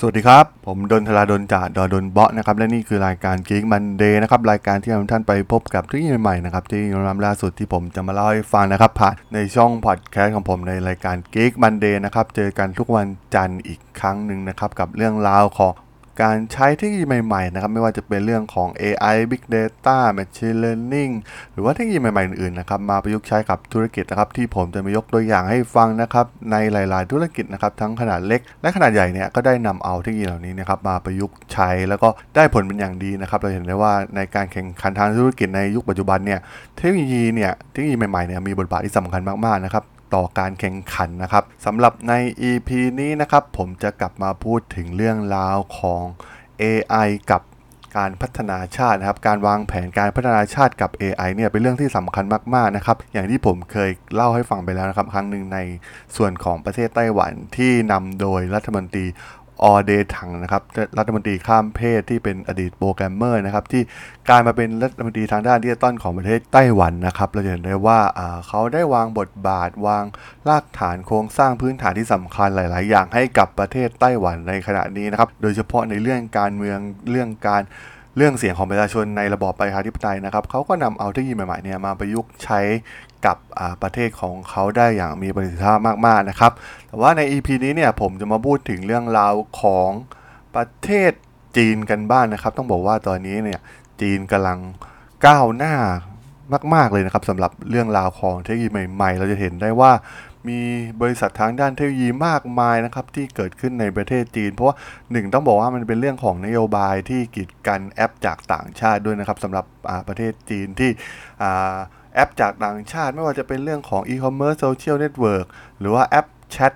สวัสดีครับ ผมดนทลาดนจากดอดนเบาะนะครับ และนี่คือรายการกิ๊กมันเดย์นะครับ รายการที่นำท่านไปพบกับเทคโนโลยีใหม่ๆนะครับ ที่นำล่าสุดที่ผมจะมาเล่าให้ฟังนะครับผ่านในช่องพอดแคสต์ของผมในรายการกิ๊กมันเดย์นะครับ เจอกันทุกวันจันทร์อีกครั้งหนึ่งนะครับ กับเรื่องราวของ การใช้เทคโนโลยีใหม่ๆนะครับไม่ว่าจะเป็นเรื่องของ AI Big Data Machine Learning หรือว่าเทคโนโลยีใหม่ๆอื่นๆนะครับมาประยุกต์ใช้กับธุรกิจนะครับที่ผมจะมายกตัวอย่างให้ฟังนะครับในหลาย ๆ ธุรกิจนะครับทั้งขนาดเล็ก และขนาดใหญ่เนี่ยก็ได้นำเอาเทคโนโลยีเหล่านี้นะครับมาประยุกต์ใช้ แล้วก็ได้ผลเป็นอย่างดีนะครับเราเห็นได้ว่าในการแข่งขันทางธุรกิจในยุคปัจจุบันเนี่ยเทคโนโลยีเนี่ยเทคโนโลยีใหม่ๆเนี่ยมีบทบาทที่สำคัญมากๆนะครับ ต่อการแข่งขันนะครับสำหรับใน EP นี้นะครับผมจะกลับมาพูดถึงเรื่องราวของ AI กับการพัฒนาชาตินะครับ การวางแผนการพัฒนาชาติกับ AI เนี่ยเป็นเรื่องที่สำคัญมากๆนะครับ อย่างที่ผมเคยเล่าให้ฟังไปแล้วนะครับ ครั้งหนึ่งในส่วนของประเทศไต้หวันที่นำโดยรัฐมนตรี ออเดรย์ ถังนะครับรัฐมนตรีข้ามเพศที่เป็นอดีตโปรแกรมเมอร์นะครับที่กลายมาเป็นรัฐมนตรีทางด้านดิจิตอลของประเทศไต้หวันนะครับเราจะเห็นได้ว่าเขาได้วางบทบาทวางรากฐานโครงสร้างพื้นฐานที่สำคัญหลาย ๆ อย่างให้กับประเทศไต้หวันในขณะนี้นะครับโดยเฉพาะในเรื่องการเมืองเรื่องการเรื่องเสียงของประชาชนในระบอบประชาธิปไตยนะครับเขาก็นำเอาเทคโนโลยีใหม่ๆเนี่ยมาประยุกต์ใช้ กับประเทศของเขาได้อย่างมีประสิทธิภาพมากๆนะครับ แต่ว่าใน EP นี้เนี่ยผมจะมาพูดถึงเรื่องราวของประเทศจีนกันบ้างนนะครับ ต้องบอกว่าตอนนี้เนี่ยจีนกำลังก้าวหน้ามาก ๆ เลยนะครับสำหรับเรื่องราวของเทคโนโลยีใหม่ ๆ เราจะเห็นได้ว่ามีบริษัททางด้านเทคโนโลยีมากมายนะครับที่เกิดขึ้นในประเทศจีน เพราะว่าหนึ่งต้องบอกว่ามันเป็นเรื่องของนโยบายที่กีดกันแอปจากต่างชาติด้วยนะครับสำหรับประเทศจีนที่ แอปจากต่างชาติ ไม่ว่าจะเป็นเรื่องของ e-commerce social network หรือว่าแอปแชท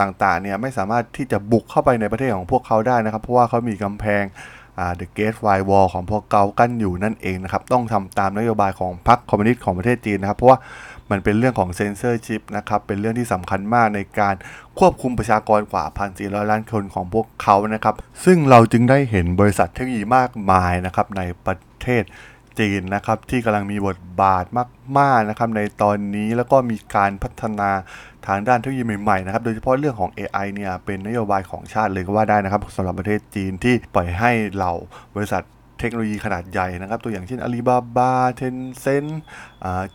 ต่างๆเนี่ยไม่สามารถที่จะบุกเข้าไปในประเทศของพวกเขาได้นะครับ เพราะว่าเขามีกำแพง The Great Firewall ของพวกเขากั้นอยู่นั่นเองนะครับ ต้องทำตามนโยบายของพรรคคอมมิวนิสต์ของประเทศจีนนะครับ เพราะว่ามันเป็นเรื่องของเซนเซอร์ชิพนะครับ เป็นเรื่องที่สำคัญมากในการควบคุมประชากรกว่า 1,400 ล้านคนของพวกเขานะครับ ซึ่งเราจึงได้เห็นบริษัทเทคโนโลยีมากมายนะครับในประเทศ จีนนะครับที่กำลังมีบทบาทมากๆนะครับในตอนนี้แล้วก็มีการพัฒนาทางด้านเทคโนโลยีใหม่ๆนะครับโดยเฉพาะเรื่องของ AI เนี่ยเป็นนโยบายของชาติเลยก็ว่าได้นะครับสำหรับประเทศจีนที่ปล่อยให้เหล่าบริษัทเทคโนโลยีขนาดใหญ่นะครับ ตัวอย่างเช่น Alibaba Tencent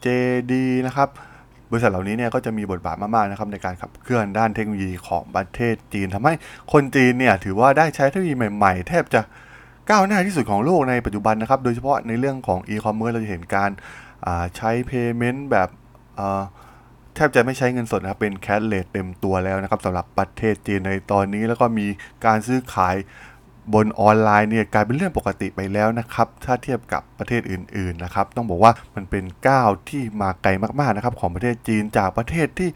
JD นะครับบริษัทเหล่านี้เนี่ยก็จะมีบทบาทมากๆนะครับในการขับเคลื่อนด้านเทคโนโลยีของประเทศจีนทำให้คนจีนเนี่ยถือว่าได้ใช้เทคโนโลยีใหม่ ๆ แทบจะ ก้าวหน้าที่สุดของโลกในปัจจุบันนะครับ โดยเฉพาะในเรื่องของอีคอมเมิร์ซเราจะเห็นการใช้ Payment แบบแทบจะไม่ใช้เงินสดนะครับเป็น cashless เต็มตัวแล้วนะครับสำหรับประเทศจีนในตอนนี้แล้วก็มีการซื้อขายบนออนไลน์เนี่ยกลายเป็นเรื่องปกติไปแล้วนะครับ ถ้าเทียบกับประเทศอื่นๆนะครับ ต้องบอกว่ามันเป็นก้าวที่มาไกลมากๆนะครับ ของประเทศจีนจากประเทศที่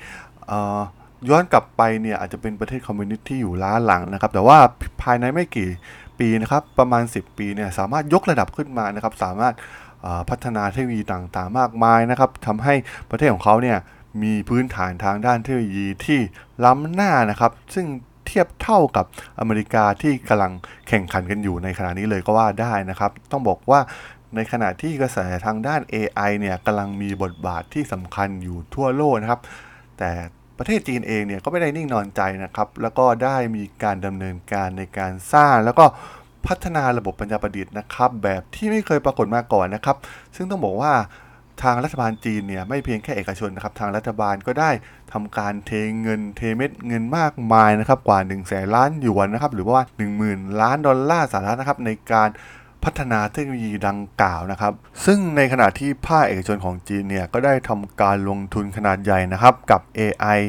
ย้อนกลับไปเนี่ยอาจจะเป็นประเทศคอมมิวนิสต์ที่อยู่ล้าหลังนะครับ แต่ว่าภายในไม่กี่ ปีนะครับประมาณ 10 ปีเนี่ยสามารถยกระดับขึ้นมานะครับสามารถพัฒนาเทคโนโลยีต่างๆ มากมายนะครับทำให้ประเทศของเขาเนี่ยมีพื้นฐานทางด้านเทคโนโลยีที่ล้ำหน้านะครับ ซึ่งเทียบเท่ากับอเมริกาที่กำลังแข่งขันกันอยู่ในขณะนี้เลยก็ว่าได้นะครับ ต้องบอกว่าในขณะที่กระแสทางด้าน AI เนี่ยกำลังมีบทบาทที่สำคัญอยู่ทั่วโลกนะครับ แต่ ประเทศจีนเองเนี่ยก็ไม่ได้นิ่งนอนใจนะครับ แล้วก็ได้มีการดำเนินการในการสร้าง แล้วก็พัฒนาระบบปัญญาประดิษฐ์นะครับ แบบที่ไม่เคยปรากฏมาก่อนนะครับ ซึ่งต้องบอกว่าทางรัฐบาลจีนเนี่ยไม่เพียงแค่เอกชนนะครับทางรัฐบาลก็ได้ทำการเทเงินเทเม็ดเงินมากมายนะครับกว่า1นึ่งแสนล้านหยวนนะครับหรือว่า 10,000 ล้านดอลลาร์สหรัฐนะครับในการ พัฒนาเทคโนโลยีดังกล่าวนะครับ ซึ่งในขณะที่ภาคเอกชนของจีนเนี่ยก็ได้ทำการลงทุนขนาดใหญ่นะครับกับ AI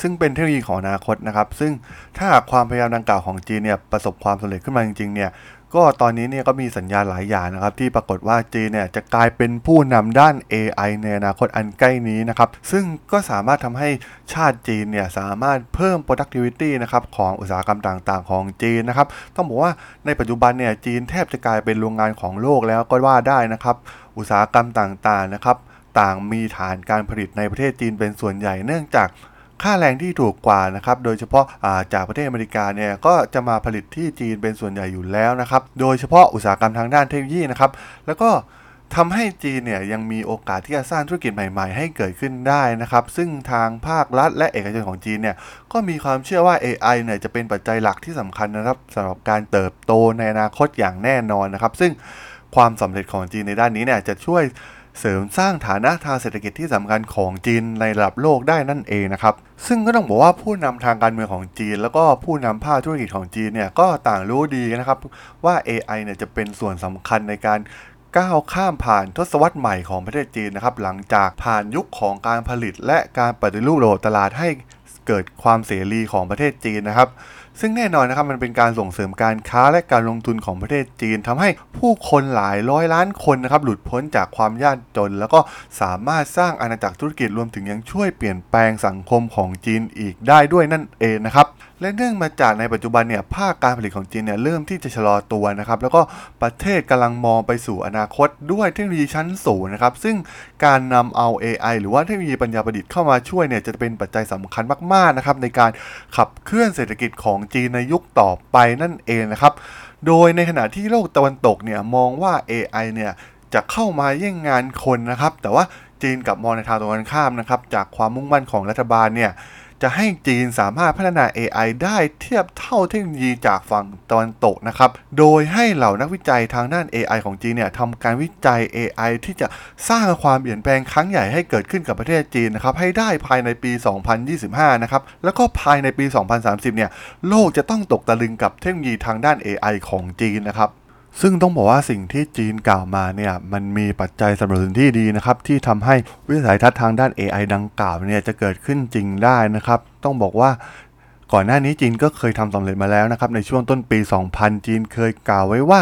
ซึ่งเป็นเทคโนโลยีของอนาคตนะครับ ซึ่งถ้าหากความพยายามดังกล่าวของจีนเนี่ยประสบความสำเร็จขึ้นมาจริงๆเนี่ย ก็ตอนนี้เนี่ยก็มีสัญญาณหลายอย่างนะครับ ที่ปรากฏว่าจีนเนี่ยจะกลายเป็นผู้นำด้าน AI ในอนาคตอันใกล้นี้นะครับ ซึ่งก็สามารถทำให้ชาติจีนเนี่ยสามารถเพิ่ม productivity นะครับของอุตสาหกรรมต่างๆ ของจีนนะครับ ต้องบอกว่าในปัจจุบันเนี่ยจีนแทบจะกลายเป็นโรงงานของโลกแล้วก็ว่าได้นะครับ อุตสาหกรรมต่างๆนะครับ ต่างมีฐานการผลิตในประเทศจีนเป็นส่วนใหญ่เนื่องจาก ค่าแรงที่ถูกกว่านะครับ โดยเฉพาะาจากประเทศอเมริกาเนี่ยก็จะมาผลิตที่จีนเป็นส่วนใหญ่อยู่แล้วนะครับ โดยเฉพาะอุตสาหกรรมทางด้านเทคโนโลยีนะครับ แล้วก็ทำให้จีนเนี่ยยังมีโอกาสที่จะสร้างธุรกิจใหม่ ๆ ให้เกิดขึ้นได้นะครับ ซึ่งทางภาครัฐ และเอกชนของจีนเนี่ยก็มีความเชื่อว่า AI เนี่ยจะเป็นปัจจัยหลักที่สำคัญนะครับสำหรับการเติบโตในอนาคตอย่างแน่นอนนะครับ ซึ่งความสำเร็จของจีนในด้านนี้เนี่ยจะช่วย เสริมสร้างฐานะทางเศรษฐกิจที่สำคัญของจีนในระดับโลกได้นั่นเองนะครับ ซึ่งก็ต้องบอกว่าผู้นำทางการเมืองของจีน แล้วก็ผู้นำภาคธุรกิจของจีนเนี่ยก็ต่างรู้ดีนะครับว่า AI เนี่ยจะเป็นส่วนสำคัญในการก้าวข้ามผ่านทศวรรษใหม่ของประเทศจีนนะครับหลังจากผ่านยุคของการผลิตและการปฏิรูประบบตลาดให้เกิดความเสรีของประเทศจีนนะครับ ซึ่งแน่นอนนะครับมันเป็นการส่งเสริมการค้าและการลงทุนของประเทศจีนทำให้ผู้คนหลายร้อยล้านคนนะครับหลุดพ้นจากความยากจน แล้วก็สามารถสร้างอาณาจักรธุรกิจรวมถึงยังช่วยเปลี่ยนแปลงสังคมของจีนอีกได้ด้วยนั่นเองนะครับและเนื่องมาจากในปัจจุบันเนี่ยภาคการผลิตของจีนเนี่ยเริ่มที่จะชะลอตัวนะครับแล้วก็ประเทศกำลังมองไปสู่อนาคตด้วยเทคโนโลยีชั้นสูงนะครับซึ่งการนำเอา AI หรือว่าเทคโนโลยีปัญญาประดิษฐ์เข้ามาช่วยเนี่ยจะเป็นปัจจัยสำคัญมากๆนะครับในการขับเคลื่อนเศรษฐกิจของจีนในยุคต่อไปนั่นเองนะครับ โดยในขณะที่โลกตะวันตกเนี่ยมองว่า AI เนี่ยจะเข้ามาแย่งงานคนนะครับ แต่ว่าจีนกับมองในทางตรงกันข้ามนะครับ จากความมุ่งมั่นของรัฐบาลเนี่ย จะให้จีนสามารถพัฒนา AI ได้เทียบเท่าเทคโนโลยีจากฝั่งตะวันตกนะครับ โดยให้เหล่านักวิจัยทางด้าน AI ของจีนเนี่ยทำการวิจัย AI ที่จะสร้างความเปลี่ยนแปลงครั้งใหญ่ให้เกิดขึ้นกับประเทศจีนนะครับ ให้ได้ภายในปี 2025 นะครับ แล้วก็ภายในปี 2030 เนี่ย โลกจะต้องตกตะลึงกับเทคโนโลยีทางด้าน AI ของจีนนะครับ ซึ่งต้องบอกว่าสิ่งที่จีนกล่าวมาเนี่ยมันมีปัจจัยสนับสนุนที่ดีนะครับที่ทำให้วิสัยทัศน์ทางด้าน AI ดังกล่าวเนี่ยจะเกิดขึ้นจริงได้นะครับ ต้องบอกว่า ก่อนหน้านี้จีนก็เคยทำสำเร็จมาแล้วนะครับในช่วงต้นปี 2000 จีนเคยกล่าวไว้ว่า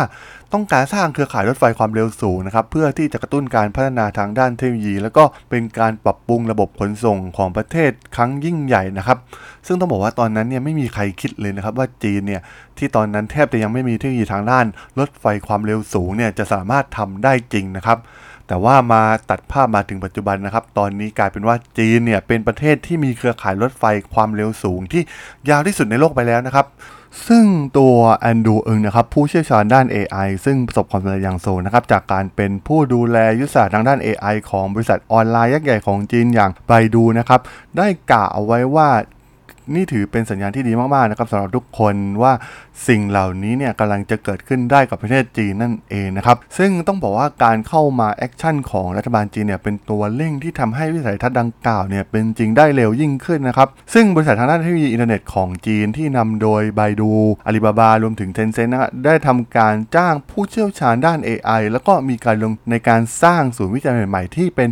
ต้องการสร้างเครือข่ายรถไฟความเร็วสูงนะครับเพื่อที่จะกระตุ้นการพัฒนาทางด้านเทคโนโลยี แล้วก็เป็นการปรับปรุงระบบขนส่งของประเทศครั้งยิ่งใหญ่นะครับ ซึ่งต้องบอกว่าตอนนั้นเนี่ยไม่มีใครคิดเลยนะครับว่าจีนเนี่ยที่ตอนนั้นแทบจะยังไม่มีเทคโนโลยีทางด้านรถไฟความเร็วสูงเนี่ยจะสามารถทำได้จริงนะครับ แต่ว่ามาตัดภาพมาถึงปัจจุบันนะครับ ตอนนี้กลายเป็นว่าจีนเนี่ยเป็นประเทศที่มีเครือข่ายรถไฟความเร็วสูงที่ยาวที่สุดในโลกไปแล้วนะครับ ซึ่งตัวแอนดูเองนะครับผู้เชี่ยวชาญด้าน AI ซึ่งประสบความสำเร็จอย่างสูงนะครับจากการเป็นผู้ดูแลยุทธศาสตร์ทางด้าน AI ของบริษัทออนไลน์ยักษ์ใหญ่ของจีนอย่าง Baidu นะครับได้กล่าวเอาไว้ว่า นี่ถือเป็นสัญญาณที่ดีมากๆนะครับสำหรับทุกคนว่าสิ่งเหล่านี้เนี่ยกำลังจะเกิดขึ้นได้กับประเทศจีนนั่นเองนะครับ ซึ่งต้องบอกว่าการเข้ามา action ของรัฐบาลจีนเนี่ยเป็นตัวเร่งที่ทำให้วิสัยทัศน์ดังกล่าวเนี่ยเป็นจริงได้เร็วยิ่งขึ้นนะครับ ซึ่งบริษัททางด้านเทคโนโลยีอินเทอร์เน็ตของจีนที่นำโดย Baidu Alibaba รวมถึง Tencent นะได้ทำการจ้างผู้เชี่ยวชาญด้าน AI แล้วก็มีการลงในการสร้างศูนย์วิจัยใหม่ๆที่เป็น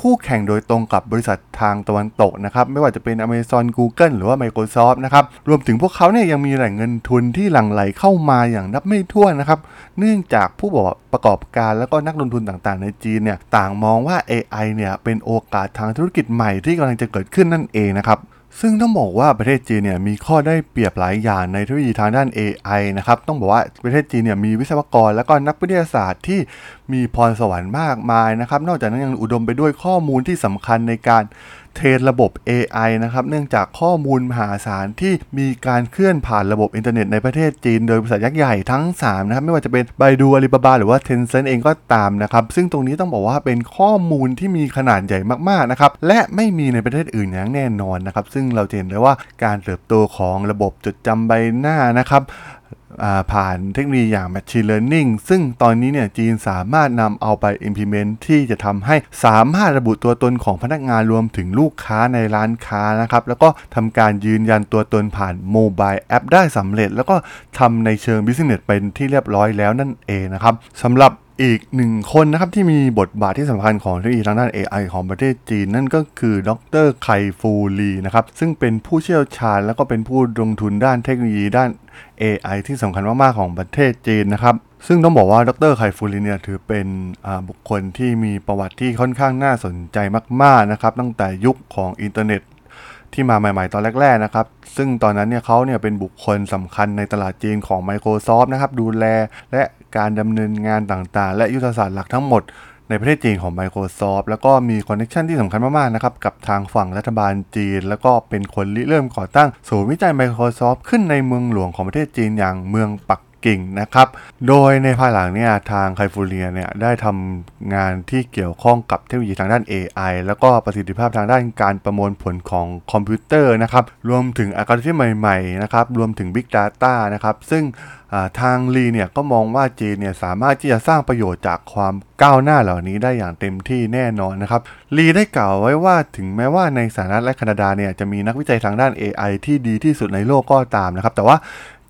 คู่แข่งโดยตรงกับบริษัททางตะวันตกนะครับไม่ว่าจะเป็น Amazon Google หรือว่า Microsoft นะครับรวมถึงพวกเขาเนี่ยยังมีแหล่งเงินทุนที่หลั่งไหลเข้ามาอย่างนับไม่ถ้วนนะครับเนื่องจากผู้ประกอบการแล้วก็นักลงทุนต่างๆ ในจีนเนี่ยต่างมองว่า AI เนี่ยเป็นโอกาสทางธุรกิจใหม่ที่กำลังจะเกิดขึ้นนั่นเองนะครับ ซึ่งต้องบอกว่าประเทศจีนเนี่ยมีข้อได้เปรียบหลายอย่างในเทคโนโลยีทางด้าน AI นะครับ ต้องบอกว่าประเทศจีนเนี่ยมีวิศวกรและก็นักวิทยาศาสตร์ที่มีพรสวรรค์มากมายนะครับ นอกจากนั้นยังอุดมไปด้วยข้อมูลที่สำคัญในการ train ระบบ AI นะครับเนื่องจากข้อมูลมหาศาลที่มีการเคลื่อนผ่านระบบอินเทอร์เน็ตในประเทศจีน โดยบริษัทยักษ์ใหญ่ทั้ง 3 นะครับ ไม่ว่าจะเป็น Baidu Alibaba หรือว่า Tencent เองก็ตามนะครับ ซึ่งตรงนี้ต้องบอกว่าเป็นข้อมูลที่มีขนาดใหญ่มากๆนะครับและไม่มีในประเทศอื่นอย่างแน่นอนนะครับซึ่งเราเห็นได้ว่าการเติบโตของระบบจดจำใบหน้านะครับ ผ่านเทคโนโลยีอย่าง Machine Learning ซึ่งตอนนี้เนี่ยจีนสามารถนำเอาไป implement ที่จะทำให้สามารถระบุตัวตนของพนักงานรวมถึงลูกค้าในร้านค้านะครับ แล้วก็ทำการยืนยันตัวตนผ่านโมบายแอปได้สำเร็จ แล้วก็ทำในเชิง Business เป็นที่เรียบร้อยแล้วนั่นเองนะครับสำหรับ อีกหนึ่งคนนะครับที่มีบทบาทที่สำคัญของเทคโนโลยีทางด้าน AI ของประเทศจีน นั่นก็คือดรไคฟูลีนะครับซึ่งเป็นผู้เชี่ยวชาญแล้วก็เป็นผู้ลงทุนด้านเทคโนโลยีด้าน AI ที่สำคัญมาก ๆ ของประเทศจีนนะครับซึ่งต้องบอกว่าดรไคฟูลีเนี่ยถือเป็นบุคคลที่มีประวัติที่ค่อนข้างน่าสนใจมาก ๆ นะครับตั้งแต่ยุคของอินเทอร์เน็ตที่มาใหม่ ๆ ตอนแรก ๆ นะครับ ซึ่งตอนนั้นเนี่ยเขาเนี่ยเป็นบุคคลสำคัญในตลาดจีนของ Microsoft นะครับ ดูแลและ การดำเนินงานต่างๆ และยุทธศาสตร์หลักทั้งหมดในประเทศจีนของ Microsoft แล้วก็มี connection ที่สำคัญมากๆนะครับกับทางฝั่งรัฐบาลจีน แล้วก็เป็นคนริเริ่มก่อตั้งศูนย์วิจัย Microsoft ขึ้นในเมืองหลวงของประเทศจีนอย่างเมืองปัก กิ่งนะครับ โดยในภายหลังเนี่ยทางไคฟูเรียเนี่ยได้ทำงานที่เกี่ยวข้องกับเทคโนโลยีทางด้าน AI แล้วก็ประสิทธิภาพทางด้านการประมวลผลของคอมพิวเตอร์นะครับรวมถึงอัลกอริทึมใหม่ๆนะครับรวมถึง Big Data นะครับซึ่งทางลีเนี่ยก็มองว่าจีนเนี่ยสามารถที่จะสร้างประโยชน์จากความก้าวหน้าเหล่านี้ได้อย่างเต็มที่แน่นอนนะครับลีได้กล่าวไว้ว่าถึงแม้ว่าในสหรัฐและแคนาดาเนี่ยจะมีนักวิจัยทางด้าน AI ที่ดีที่สุดในโลกก็ตามนะครับแต่ว่า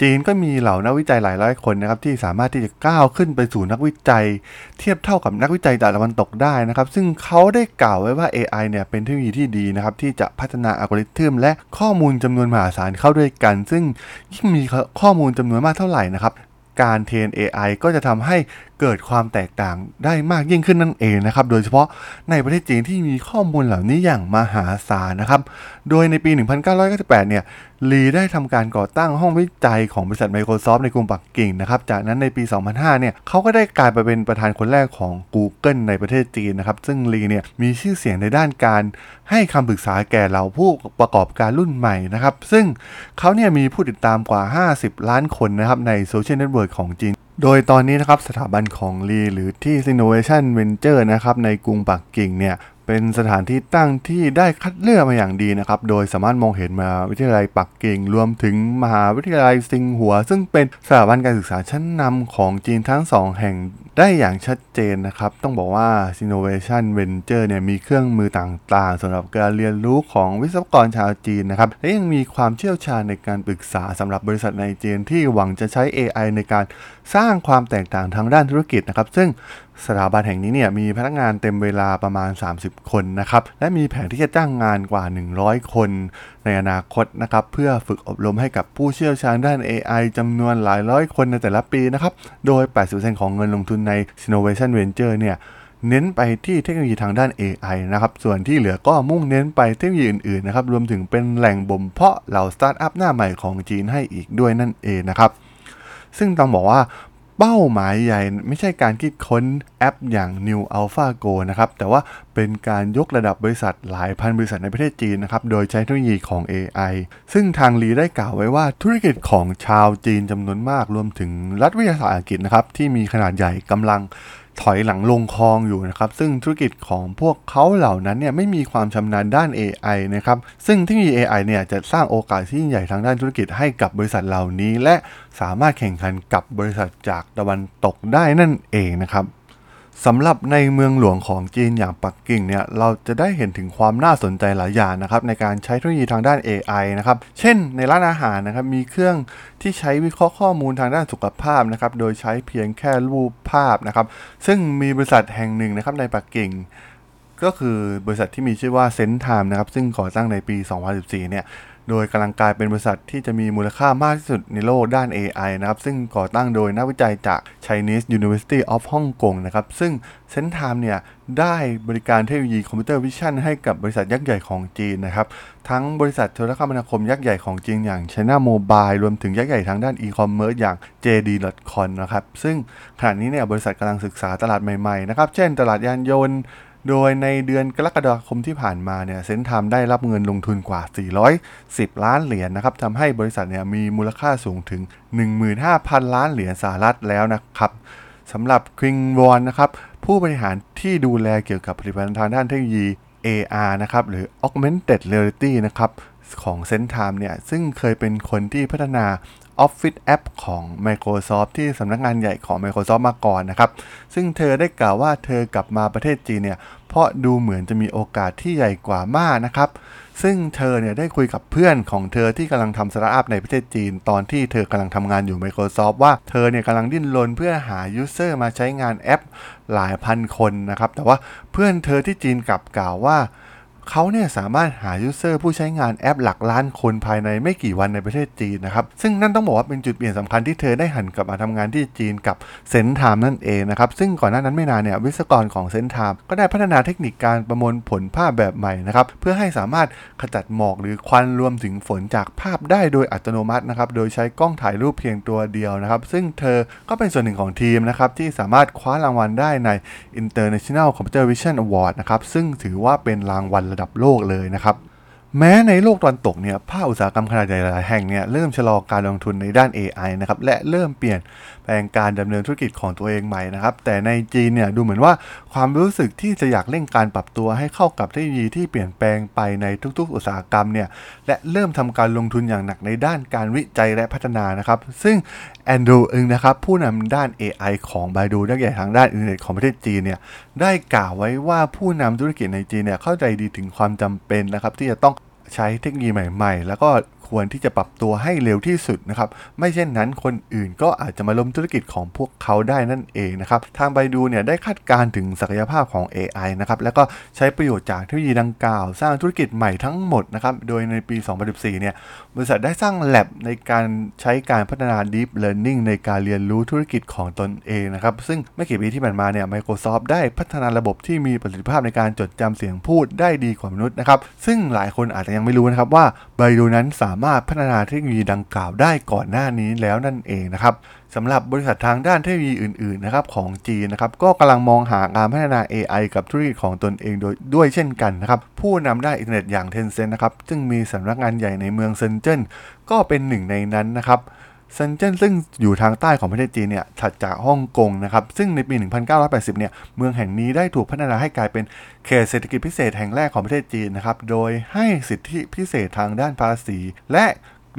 จีนก็มีเหล่านักวิจัยหลายร้อยคนนะครับที่สามารถที่จะก้าวขึ้นไปสู่นักวิจัย เทียบเท่ากับนักวิจัยจากตะวันตกได้นะครับ ซึ่งเขาได้กล่าวไว้ว่า AI เนี่ยเป็นเทคโนโลยีที่ดีนะครับที่จะพัฒนาอัลกอริทึมและข้อมูลจำนวนมหาศาลเข้าด้วยกัน ซึ่งยิ่งมีข้อมูลจำนวนมากเท่าไหร่นะครับการเทรน AI ก็จะทำให้เกิดความแตกต่างได้มากยิ่งขึ้นนั่นเองนะครับ โดยเฉพาะในประเทศจีนที่มีข้อมูลเหล่านี้อย่างมหาศาลนะครับ โดยในปี 1998 เนี่ยลีได้ทำการก่อตั้งห้องวิจัยของบริษัท Microsoft ในกรุงปักกิ่งนะครับ จากนั้นในปี 2005 เนี่ยเขาก็ได้กลายไปเป็นประธานคนแรกของ Google ในประเทศจีนนะครับ ซึ่งลีเนี่ยมีชื่อเสียงในด้านการให้คำปรึกษาแก่เหล่าผู้ประกอบการรุ่นใหม่นะครับ ซึ่งเขาเนี่ยมีผู้ติดตามกว่า 50 ล้านคนนะครับในโซเชียลเน็ตเวิร์กของจีน โดยตอนนี้นะครับสถาบันของลีหรือที่ Sinovation Ventures นะครับในกรุงปักกิ่งเนี่ย เป็นสถานที่ตั้งที่ได้คัดเลือกมาอย่างดีนะครับ โดยสามารถมองเห็นมหาวิทยาลัยปักกิ่ง รวมถึงมหาวิทยาลัยชิงหัว ซึ่งเป็นสถาบันการศึกษาชั้นนำของจีนทั้งสองแห่งได้อย่างชัดเจนนะครับ ต้องบอกว่า Innovation Venture เนี่ยมีเครื่องมือต่างๆสำหรับการเรียนรู้ของวิศวกรชาวจีนนะครับ และยังมีความเชี่ยวชาญในการปรึกษาสำหรับบริษัทในจีนที่หวังจะใช้ AI ในการสร้างความแตกต่างทางด้านธุรกิจนะครับ ซึ่งสถาบันแห่งนี้เนี่ยมีพนักงานเต็มเวลาประมาณ 30 คนนะครับและมีแผนที่จะจ้างงานกว่า 100 คนในอนาคตนะครับเพื่อฝึกอบรมให้กับผู้เชี่ยวชาญด้าน AI จำนวนหลายร้อยคนในแต่ละปีนะครับโดย 80%ของเงินลงทุนใน Sinovation Ventures เนี่ยเน้นไปที่เทคโนโลยีทางด้าน AI นะครับ ส่วนที่เหลือก็มุ่งเน้นไปเทคโนโลยีอื่นๆนะครับ รวมถึงเป็นแหล่งบ่มเพาะเหล่าสตาร์ทอัพหน้าใหม่ของจีนให้อีกด้วยนั่นเองนะครับ ซึ่งต้องบอกว่า เป้าหมายใหญ่ไม่ใช่การคิดค้นแอปอย่าง New AlphaGo นะครับ แต่ว่าเป็นการยกระดับบริษัทหลายพันบริษัทในประเทศจีนนะครับ โดยใช้เทคโนโลยีของ AI ซึ่งทางลีได้กล่าวไว้ว่าธุรกิจของชาวจีนจำนวนมากรวมถึงรัฐวิทยาศาสตร์อังกฤษนะครับ ที่มีขนาดใหญ่กำลัง ถอยหลังลงคลองอยู่นะครับ ซึ่งธุรกิจของพวกเขาเหล่านั้นเนี่ยไม่มีความชำนาญด้าน AI นะครับ ซึ่งที่มี AI เนี่ยจะสร้างโอกาสที่ยิ่งใหญ่ทางด้านธุรกิจให้กับบริษัทเหล่านี้ และสามารถแข่งขันกับบริษัทจากตะวันตกได้นั่นเองนะครับ สำหรับในเมืองหลวงของจีนอย่างปักกิ่งเนี่ยเราจะได้เห็นถึงความน่าสนใจหลายอย่างนะครับในการใช้เทคโนโลยีทางด้าน AI นะครับเช่นในร้านอาหารนะครับมีเครื่องที่ใช้วิเคราะห์ข้อมูลทางด้านสุขภาพนะครับโดยใช้เพียงแค่รูปภาพนะครับซึ่งมีบริษัทแห่งหนึ่งนะครับในปักกิ่งก็คือบริษัทที่มีชื่อว่า SenseTime นะครับซึ่งก่อตั้งในปี 2014 เนี่ย โดยกำลังกลายเป็นบริษัทที่จะมีมูลค่ามากที่สุดในโลกด้าน AI นะครับ ซึ่งก่อตั้งโดยนักวิจัยจาก Chinese University of Hong Kong นะครับ ซึ่ง SenseTime เนี่ยได้บริการเทคโนโลยี computer vision ให้กับบริษัทยักษ์ใหญ่ของจีนนะครับ ทั้งบริษัทโทรคมนาคมยักษ์ใหญ่ของจีนอย่าง China Mobile รวมถึงยักษ์ใหญ่ทางด้านอีคอมเมิร์ซอย่าง JD.com นะครับ ซึ่งขณะนี้เนี่ยบริษัทกำลังศึกษาตลาดใหม่ๆนะครับ เช่น ตลาดยานยนต์ โดยในเดือนกรกฎาคมที่ผ่านมาเนี่ย SenseTime ได้รับเงินลงทุนกว่า 410 ล้านเหรียญนะครับทำให้บริษัทเนี่ยมีมูลค่าสูงถึง 15,000 ล้านเหรียญสหรัฐแล้วนะครับสำหรับ Qing Luan นะครับผู้บริหารที่ดูแลเกี่ยวกับผลิตภัณฑ์ทางด้านเทคโนโลยี AR นะครับหรือ Augmented Reality นะครับ ของ SenseTime เนี่ย ซึ่งเคยเป็นคนที่พัฒนา Office App ของ Microsoft ที่สำนักงานใหญ่ของ Microsoft มาก่อนนะครับ ซึ่งเธอได้กล่าวว่าเธอกลับมาประเทศจีนเนี่ย เพราะดูเหมือนจะมีโอกาสที่ใหญ่กว่ามากนะครับ ซึ่งเธอเนี่ยได้คุยกับเพื่อนของเธอที่กำลังทำสตาร์ทอัพในประเทศจีน ตอนที่เธอกำลังทำงานอยู่ Microsoft ว่าเธอเนี่ยกำลังดิ้นรนเพื่อหา User มาใช้งานแอปหลายพันคนนะครับ แต่ว่าเพื่อนเธอที่จีนกลับกล่าวว่า เขาเนี่ยสามารถหา user ผู้ใช้งานแอปหลักล้านคนภายในไม่กี่วันในประเทศจีนนะครับ ซึ่งนั่นต้องบอกว่าเป็นจุดเปลี่ยนสำคัญที่เธอได้หันกลับมาทำงานที่จีนกับ SenseTime นั่นเองนะครับ ซึ่งก่อนหน้านั้นไม่นานเนี่ยวิศวกรของ SenseTime ก็ได้พัฒนาเทคนิคการประมวลผลภาพแบบใหม่นะครับเพื่อให้สามารถขจัดหมอกหรือควันรวมถึงฝนจากภาพได้โดยอัตโนมัตินะครับโดยใช้กล้องถ่ายรูปเพียงตัวเดียวนะครับ ซึ่งเธอก็เป็นส่วนหนึ่งของทีมนะครับที่สามารถคว้ารางวัลได้ใน International Computer Vision Award นะครับซึ่งถือว่าเป็นรางวัลระดับโลกเลยนะครับแม้ในโลกตะวันตกเนี่ยภาคอุตสาหกรรมขนาดใหญ่หลายแห่งเนี่ยเริ่มชะลอการลงทุนในด้าน AI นะครับและเริ่มเปลี่ยนแปลงการดำเนินธุรกิจของตัวเองใหม่นะครับ แต่ในจีนเนี่ยดูเหมือนว่าความรู้สึกที่จะอยากเร่งการปรับตัวให้เข้ากับเทคโนโลยีที่เปลี่ยนแปลงไปในทุกๆ อุตสาหกรรมเนี่ยและเริ่มทำการลงทุนอย่างหนักในด้านการวิจัยและพัฒนานะครับ ซึ่ง Andrew Ng นะครับผู้นำด้าน AI ของบ a ดูนักใหญ่ทางด้านอินเทอร์เน็ตของประเทศจีนเนี่ยได้กล่าวไว้ว่าผู้นำธุรกิจในจีนเนี่ยเข้าใจดีถึงความจำเป็นนะครับที่จะต้องใช้เทคโนโลยีใหม่ ๆ แล้วก็ ควรที่จะปรับตัวให้เร็วที่สุดนะครับ ไม่เช่นนั้นคนอื่นก็อาจจะมาล้มธุรกิจของพวกเขาได้นั่นเองนะครับ ทาง Baidu เนี่ยได้คาดการณ์ถึงศักยภาพของ AI นะครับ แล้วก็ใช้ประโยชน์จากเทคโนโลยีดังกล่าว สร้างธุรกิจใหม่ทั้งหมดนะครับ โดยในปี 2014 เนี่ย บริษัทได้สร้าง lab ในการใช้การพัฒนา deep learning ในการเรียนรู้ธุรกิจของตนเองนะครับ ซึ่งไม่กี่ปีที่ผ่านมาเนี่ย Microsoft ได้พัฒนาระบบที่มีประสิทธิภาพในการจดจำเสียงพูดได้ดีกว่ามนุษย์นะครับ ซึ่งหลายคนอาจจะยังไม่รู้นะครับว่า Baidu นั้นสามารถพัฒนาเทคโนโลยีดังกล่าวได้ก่อนหน้านี้แล้วนั่นเองนะครับสำหรับบริษัททางด้านเทคโนโลยีอื่นๆนะครับของจีนนะครับก็กำลังมองหาการพัฒนา AI กับธุรกิจของตนเองโดยด้วยเช่นกันนะครับผู้นำด้านอินเทอร์เน็ตอย่าง Tencent นะครับซึ่งมีสำนักงานใหญ่ในเมืองเซินเจิ้นก็เป็นหนึ่งในนั้นนะครับ เซินเจิ้นซึ่งอยู่ทางใต้ของประเทศจีนเนี่ยถัดจากฮ่องกงนะครับ ซึ่งในปี 1980 เนี่ย เมืองแห่งนี้ได้ถูกพัฒนาให้กลายเป็นเขตเศรษฐกิจพิเศษแห่งแรกของประเทศจีนนะครับ โดยให้สิทธิพิเศษทางด้านภาษี และ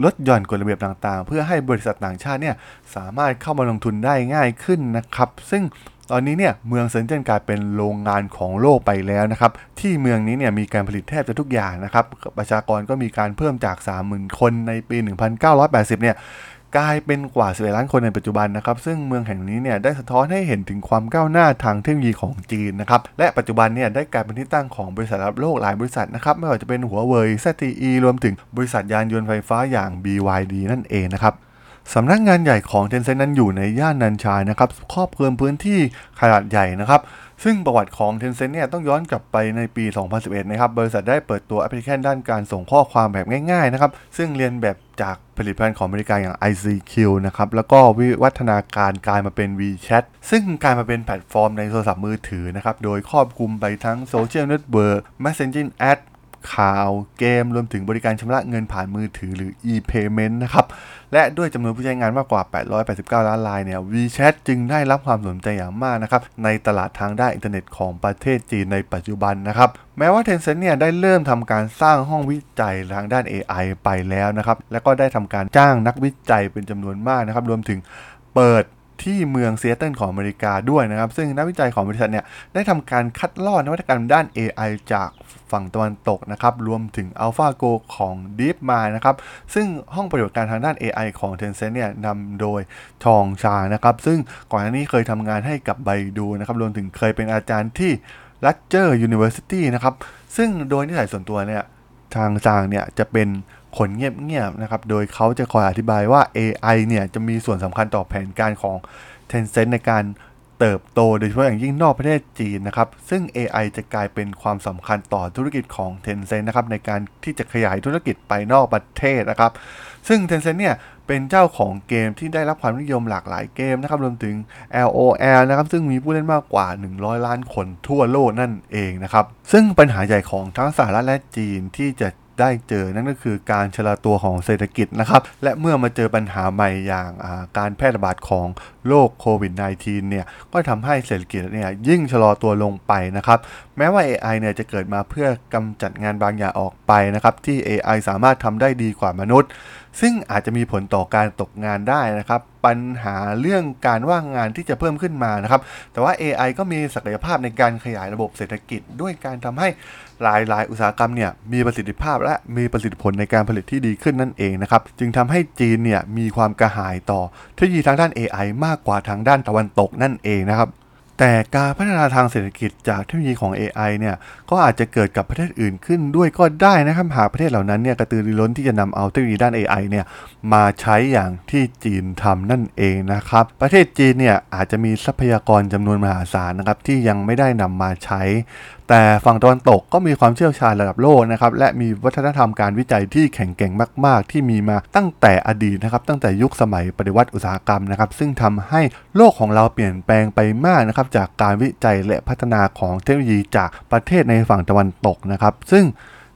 ลดหย่อนกฎระเบียบต่างๆ เพื่อให้บริษัทต่างชาติเนี่ยสามารถเข้ามาลงทุนได้ง่ายขึ้นนะครับ ซึ่งตอนนี้เนี่ยเมืองเซินเจิ้นกลายเป็นโรงงานของโลกไปแล้วนะครับ ที่เมืองนี้เนี่ยมีการผลิตแทบจะทุกอย่างนะครับ ประชากรก็มีการเพิ่มจาก 30,000 คนในปี 1980 เนี่ย กลายเป็นกว่า11ล้านคนในปัจจุบันนะครับ ซึ่งเมืองแห่งนี้เนี่ยได้สะท้อนให้เห็นถึงความก้าวหน้าทางเทคโนโลยีของจีนนะครับ และปัจจุบันเนี่ยได้กลายเป็นที่ตั้งของบริษัทระดับโลกหลายบริษัทนะครับ ไม่ว่าจะเป็นหัวเว่ย ZTE รวมถึงบริษัทยานยนต์ไฟฟ้าอย่าง BYD นั่นเองนะครับสำนักงานใหญ่ของ Tencent นั้นอยู่ในย่านนันชายนะครับครอบคลุมพื้นที่ขนาดใหญ่นะครับ ซึ่งประวัติของ Tencent เนี่ยต้องย้อนกลับไปในปี 2011 นะครับ บริษัทได้เปิดตัวแอปพลิเคชันด้านการส่งข้อความแบบง่ายๆนะครับ ซึ่งเลียนแบบจากผลิตภัณฑ์ของอเมริกาอย่าง ICQ นะครับ แล้วก็วิวัฒนาการกลายมาเป็น WeChat ซึ่งกลายมาเป็นแพลตฟอร์มในโทรศัพท์มือถือนะครับ โดยครอบคลุมไปทั้งโซเชียลเน็ตเวิร์ก Messaging Ad ข่าวเกม รวมถึงบริการชำระเงินผ่านมือถือหรือ e-payment นะครับ และด้วยจำนวนผู้ใช้งานมากกว่า 889 ล้านรายเนี่ย WeChat จึงได้รับความสนใจอย่างมากนะครับ ในตลาดทางด้านอินเทอร์เน็ตของประเทศจีนในปัจจุบันนะครับ แม้ว่า Tencent เนี่ยได้เริ่มทำการสร้างห้องวิจัยทางด้าน AI ไปแล้วนะครับ แล้วก็ได้ทำการจ้างนักวิจัยเป็นจำนวนมากนะครับ รวมถึงเปิดที่เมืองเซียเติลของอเมริกาด้วยนะครับ ซึ่งนักวิจัยของบริษัทเนี่ยได้ทำการคัดลอกนวัตกรรมด้าน AI จาก ฝั่งตะวันตกนะครับ รวมถึง AlphaGo ของ DeepMind นะครับ ซึ่งห้องปฏิบัติการทางด้าน AI ของ Tencent เนี่ยนำโดยชองชานะครับ ซึ่งก่อนหน้านี้เคยทำงานให้กับไบดูนะครับ รวมถึงเคยเป็นอาจารย์ที่ Rutgers University นะครับ ซึ่งโดยนิสัยส่วนตัวเนี่ยทางจางเนี่ยจะเป็นคนเงียบๆนะครับ โดยเขาจะคอยอธิบายว่า AI เนี่ยจะมีส่วนสำคัญต่อแผนการของ Tencent ในการ เติบโตโดยเฉพาะอย่างยิ่งนอกประเทศจีนนะครับ ซึ่ง AI จะกลายเป็นความสำคัญต่อธุรกิจของ Tencent นะครับในการที่จะขยายธุรกิจไปนอกประเทศนะครับ ซึ่ง Tencent เนี่ยเป็นเจ้าของเกมที่ได้รับความนิยมหลากหลายเกมนะครับรวมถึง LOL นะครับซึ่งมีผู้เล่นมากกว่า 100 ล้านคนทั่วโลกนั่นเองนะครับซึ่งปัญหาใหญ่ของทั้งสหรัฐและจีนที่จะได้เจอนั่นก็คือการชะลอตัวของเศรษฐกิจนะครับ และเมื่อมาเจอปัญหาใหม่อย่างาการแพร่ระบาดของ โรคโควิด -19 เนี่ยก็ทำให้เศรษฐกิจเนี่ยยิ่งชะลอตัวลงไปนะครับ แม้ว่า AI เนี่ยจะเกิดมาเพื่อกำจัดงานบางอย่างออกไปนะครับที่ AI สามารถทำได้ดีกว่ามนุษย์ ซึ่งอาจจะมีผลต่อการตกงานได้นะครับ ปัญหาเรื่องการว่างงานที่จะเพิ่มขึ้นมานะครับ แต่ว่า AI ก็มีศักยภาพในการขยายระบบเศรษฐกิจ ด้วยการทำให้หลายๆ อุตสาหกรรมเนี่ยมีประสิทธิภาพและมีประสิทธิผลในการผลิตที่ดีขึ้นนั่นเองนะครับจึงทำให้จีนเนี่ยมีความกระหายต่อเทคโนโลยีทางด้าน AI มากากกว่าทางด้านตะวันตกนั่นเองนะครับ แต่การพัฒนาทางเศรษฐกิจจากเทคโนโลยีของ AI เนี่ยก็อาจจะเกิดกับประเทศอื่นขึ้นด้วยก็ได้นะครับหากประเทศเหล่านั้นเนี่ยกระตือรือร้นที่จะนำเอาเทคโนโลยีด้าน AI เนี่ยมาใช้อย่างที่จีนทำนั่นเองนะครับ ประเทศจีนเนี่ยอาจจะมีทรัพยากรจำนวนมหาศาลนะครับที่ยังไม่ได้นำมาใช้แต่ฝั่งตะวันตกก็มีความเชี่ยวชาญระดับโลกนะครับและมีวัฒนธรรมการวิจัยที่แข็งแกร่งมาก ๆ ที่มีมาตั้งแต่อดีตนะครับตั้งแต่ยุคสมัยปฏิวัติอุตสาหกรรมนะครับซึ่งทำให้โลกของเราเปลี่ยนแปลงไปมากนะครับจากการวิจัยและพัฒนาของเทคโนโลยีจากประเทศในฝั่งตะวันตกนะครับซึ่ง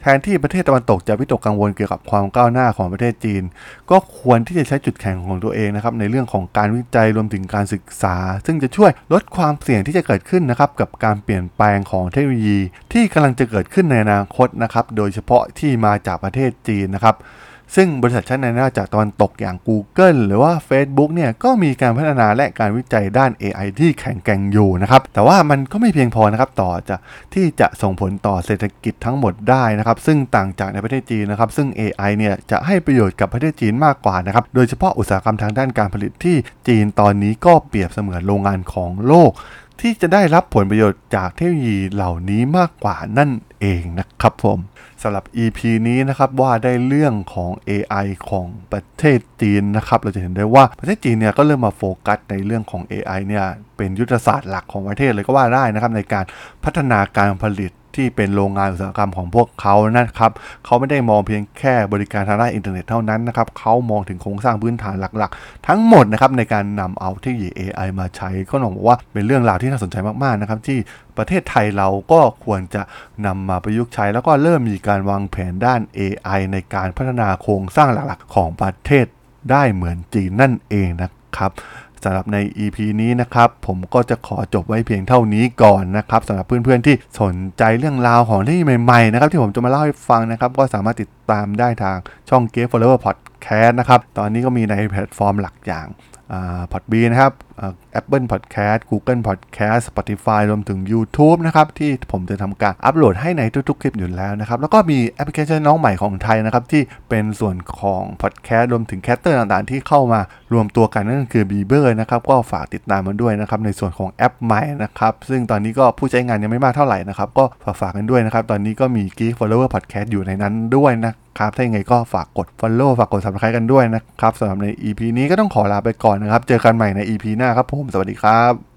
แทนที่ประเทศตะวันตกจะวิตกกังวลเกี่ยวกับความก้าวหน้าของประเทศจีน ก็ควรที่จะใช้จุดแข็งของตัวเองนะครับในเรื่องของการวิจัยรวมถึงการศึกษา ซึ่งจะช่วยลดความเสี่ยงที่จะเกิดขึ้นนะครับกับการเปลี่ยนแปลงของเทคโนโลยี ที่กำลังจะเกิดขึ้นในอนาคตนะครับโดยเฉพาะที่มาจากประเทศจีนนะครับ ซึ่งบริษัทชั้นในหน้าจากตะวันตกอย่าง Google หรือว่า Facebook เนี่ยก็มีการพัฒนาและการวิจัยด้าน AI ที่แข็งแกร่งอยู่นะครับ แต่ว่ามันก็ไม่เพียงพอนะครับต่อจะที่จะส่งผลต่อเศรษฐกิจทั้งหมดได้นะครับ ซึ่งต่างจากในประเทศจีนนะครับ ซึ่ง AI เนี่ยจะให้ประโยชน์กับประเทศจีนมากกว่านะครับ โดยเฉพาะอุตสาหกรรมทางด้านการผลิตที่จีนตอนนี้ก็เปรียบเสมือนโรงงานของโลก ที่จะได้รับผลประโยชน์จากเทคโนโลยีเหล่านี้มากกว่านั่น เองนะครับผมสำหรับ EP นี้นะครับว่าได้เรื่องของ AI ของประเทศจีนนะครับเราจะเห็นได้ว่าประเทศจีนเนี่ยก็เริ่มมาโฟกัสในเรื่องของ AI เนี่ยเป็นยุทธศาสตร์หลักของประเทศเลยก็ว่าได้นะครับในการพัฒนาการผลิต ที่เป็นโรงงานอุตสาหกรรมของพวกเขานะครับเขาไม่ได้มองเพียงแค่บริการทางด้านอินเทอร์เน็ตเท่านั้นนะครับเขามองถึงโครงสร้างพื้นฐานหลักๆ ทั้งหมดนะครับในการนำเอาเทคโนโลยี AI มาใช้ก็ต้องบอกว่าเป็นเรื่องราวที่น่าสนใจมากๆนะครับที่ประเทศไทยเราก็ควรจะนำมาประยุกต์ใช้ แล้วก็เริ่มมีการวางแผนด้าน AI ในการพัฒนาโครงสร้างหลักๆ ของประเทศได้เหมือนจีนนั่นเองนะครับ สำหรับใน EP นี้นะครับผมก็จะขอจบไว้เพียงเท่านี้ก่อนนะครับสำหรับเพื่อนๆที่สนใจเรื่องราวของที่ใหม่ๆนะครับที่ผมจะมาเล่าให้ฟังนะครับก็สามารถติดตามได้ทางช่อง g a m e Follower Podcast นะครับตอนนี้ก็มีในแพลตฟอร์มหลักอย่าง Podbean นะครับ Apple Podcast Google Podcast Spotify รวมถึง YouTube นะครับ ที่ผมจะทำการอัปโหลดให้ในทุกๆ คลิปอยู่แล้วนะครับ แล้วก็มีแอปพลิเคชันน้องใหม่ของไทยนะครับ ที่เป็นส่วนของ Podcast รวมถึง caster ต่างๆ ที่เข้ามารวมตัวกันนั่นคือ b ีเบอร์นะครับ ก็ฝากติดตามกันด้วยนะครับ ในส่วนของแอปใหม่นะครับ ซึ่งตอนนี้ก็ผู้ใช้งานยังไม่มากเท่าไหร่นะครับ ก็ฝากฝากกันด้วยนะครับ ตอนนี้ก็มี Geek Forever Podcast อยู่ในนั้นด้วยนะครับ ถ้าอย่างไงก็ฝากกด Follow ฝากกด Subscribe กันด้วยนะครับสำหรับใน EP นี้ก็ต้องขอลาไปก่อนนะครับ เจอกันใหม่ใน EP หน้าครับผม สวัสดีครับ